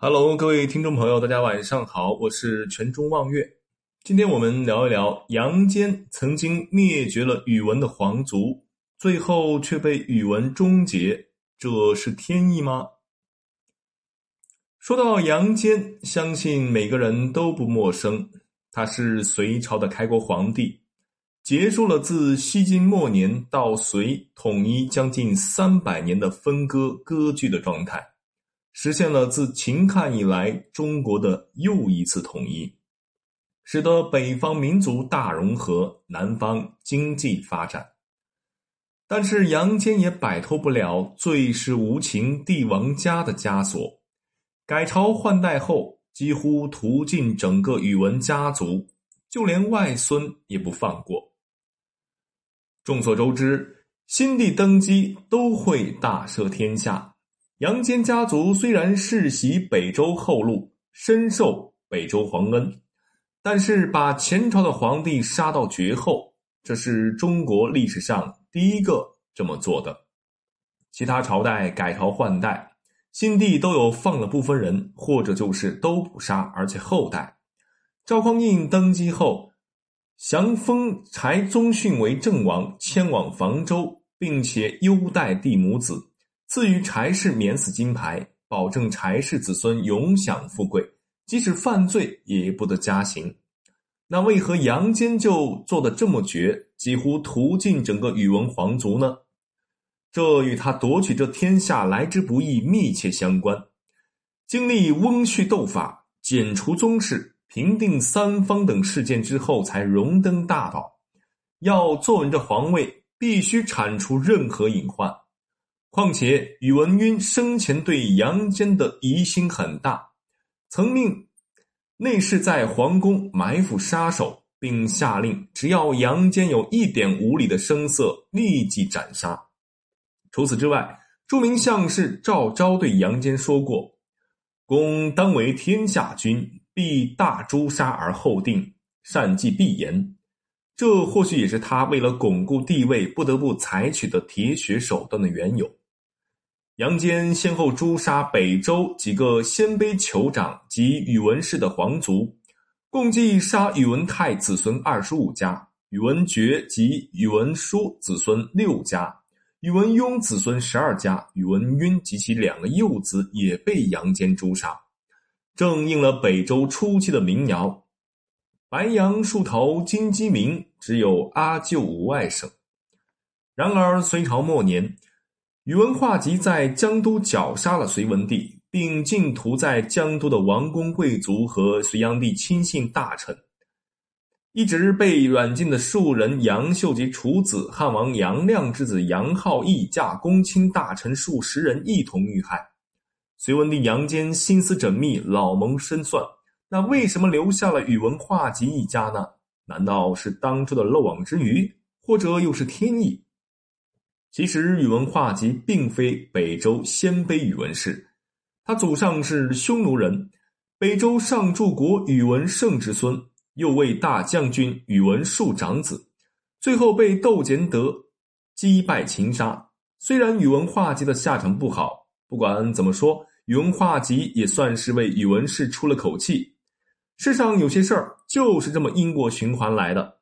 Hello，各位听众朋友，大家晚上好，我是全中望月。今天我们聊一聊杨坚曾经灭绝了宇文的皇族，最后却被宇文终结，这是天意吗？说到杨坚，相信每个人都不陌生，他是隋朝的开国皇帝。结束了自西晋末年到隋统一将近三百年的分割割据的状态，实现了自秦汉以来中国的又一次统一，使得北方民族大融合，南方经济发展。但是杨坚也摆脱不了最是无情帝王家的枷锁，改朝换代后，几乎屠尽整个宇文家族，就连外孙也不放过。众所周知，新帝登基都会大赦天下。杨坚家族虽然世袭北周后路，深受北周皇恩，但是把前朝的皇帝杀到绝后，这是中国历史上第一个这么做的。其他朝代改朝换代，新帝都有放了部分人，或者就是都不杀，而且后代。赵匡胤登基后。降封柴宗训为郑王，迁往房州，并且优待帝母子，赐予柴氏免死金牌，保证柴氏子孙永享富贵，即使犯罪也不得加刑。那为何杨坚就做的这么绝，几乎屠尽整个宇文皇族呢？这与他夺取这天下来之不易密切相关。经历翁婿斗法，剪除宗室。平定三方等事件之后，才荣登大宝。要坐稳这皇位，必须铲除任何隐患。况且宇文赟生前对杨坚的疑心很大，曾命内侍在皇宫埋伏杀手，并下令只要杨坚有一点无礼的声色，立即斩杀。除此之外，著名相士赵昭对杨坚说过：“公当为天下君。”必大诛杀而后定，善计必严。这或许也是他为了巩固地位不得不采取的铁血手段的缘由。杨坚先后诛杀北周几个鲜卑酋长及宇文氏的皇族，共计杀宇文泰子孙二十五家，宇文觉及宇文书子孙六家，宇文邕子孙十二家，宇文赟及其两个幼子也被杨坚诛杀。正应了北周初期的民谣：“白杨树头金鸡鸣，只有阿舅无外甥。”然而隋朝末年，宇文化及在江都绞杀了隋文帝，并尽屠在江都的王公贵族和隋炀帝亲信大臣。一直被软禁的庶人杨秀及楚子、汉王杨亮之子杨浩义驾公卿大臣数十人一同遇害。隋文帝杨坚心思缜密，老谋深算。那为什么留下了宇文化及一家呢？难道是当初的漏网之鱼，或者又是天意？其实宇文化及并非北周鲜卑宇文氏，他祖上是匈奴人，北周上柱国宇文盛之孙，又为大将军宇文述长子，最后被窦建德击败擒杀。虽然宇文化及的下场不好，不管怎么说。宇文化及也算是为宇文氏出了口气。世上有些事儿就是这么因果循环来的。